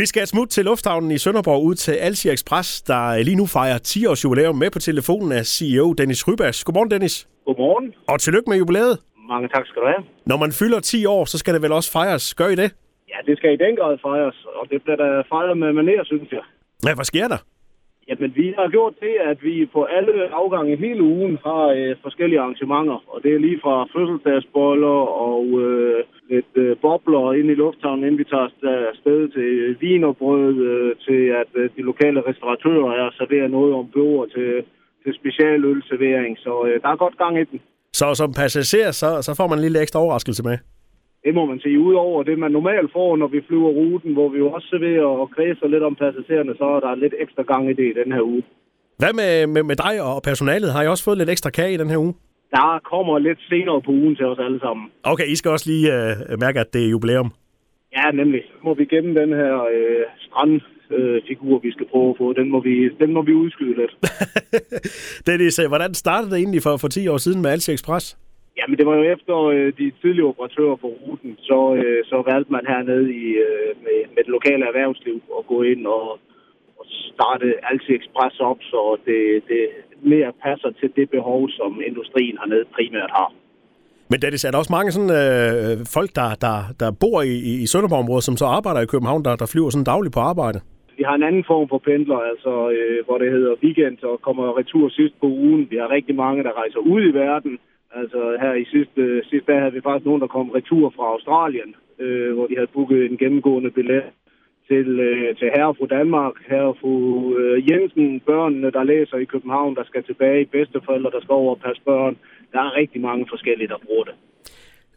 Vi skal et smut til lufthavnen i Sønderborg ud til Alsia Express, der lige nu fejrer 10 års jubilæum med på telefonen af CEO Dennis Rybas. Godmorgen, Dennis. Godmorgen. Og tillykke med jubilæet. Mange tak skal du have. Når man fylder 10 år, så skal det vel også fejres. Gør I det? Ja, det skal i den grad fejres, og det bliver da fejret med manér, synes jeg. Ja, hvad sker der? Jamen, vi har gjort det, at vi på alle afgange hele ugen har øh, forskellige arrangementer. Og det er lige fra fødselsdagsboller og øh, lidt øh, bobler ind i lufthavnen, inden vi tager afsted til vinerbrød, øh, til at øh, de lokale restauratører er serverer noget om bord til, til specialølservering. Så øh, der er godt gang i den. Så som passager, så, så får man en lille ekstra overraskelse med. Det må man sige. Udover det, man normalt får, når vi flyver ruten, hvor vi jo også serverer og kredser lidt om passagererne, så er der lidt ekstra gang i det i den her uge. Hvad med, med, med dig og personalet? Har I også fået lidt ekstra kage i den her uge? Der kommer lidt senere på ugen til os alle sammen. Okay, I skal også lige øh, mærke, at det er jubilæum. Ja, nemlig. Må vi gemme den her øh, strandfigur, øh, vi skal prøve at få. Den må vi, den må vi udskyde lidt. Dennis, øh, hvordan startede det egentlig for, for 10 år siden med Alsi Express? Jamen, det var jo efter øh, de tidlige operatører på ruten, så, øh, så valgte man hernede i, øh, med, med det lokale erhvervsliv at gå ind og starte Alti Express op, så det, det mere passer til det behov, som industrien hernede primært har. Men Dennis, er der også mange sådan, øh, folk, der, der, der bor i, i Sønderborg-området, som så arbejder i København, der, der flyver sådan dagligt på arbejde? Vi har en anden form for pendler, altså øh, hvor det hedder weekend og kommer retur sidst på ugen. Vi har rigtig mange, der rejser ud i verden, Altså her i sidste, sidste dag havde vi faktisk nogen, der kom retur fra Australien, øh, hvor de havde booket en gennemgående billet til, øh, til herre fra Danmark, herre fru øh, Jensen, børnene, der læser i København, der skal tilbage, bedsteforældre, der skal over og passe børn. Der er rigtig mange forskellige, der bruger det.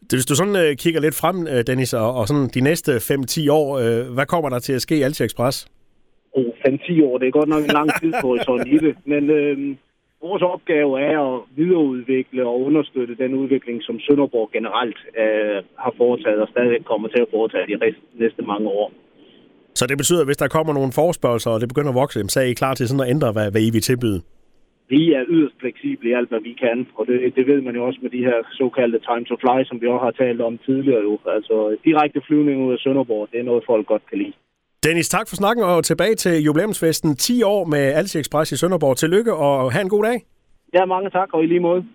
Hvis du sådan øh, kigger lidt frem, øh, Dennis, og, og sådan de næste 5-10 år, øh, hvad kommer der til at ske i Alti Express? Oh, 5-10 år, det er godt nok en lang tid på sådan i det, men... Øh, Vores opgave er at videreudvikle og understøtte den udvikling, som Sønderborg generelt øh, har foretaget og stadig kommer til at foretage de næste mange år. Så det betyder, at hvis der kommer nogle forspørgelser, og det begynder at vokse, så er I klar til sådan at ændre, hvad, hvad I vil tilbyde? Vi er yderst fleksible i alt, hvad vi kan, og det, det ved man jo også med de her såkaldte time to fly, som vi også har talt om tidligere jo. Altså direkte flyvning ud af Sønderborg, det er noget, folk godt kan lide. Dennis, tak for snakken, og tilbage til jubilæumsfesten. 10 år med Alsi Express i Sønderborg. Tillykke, og have en god dag. Ja, mange tak, og i lige måde.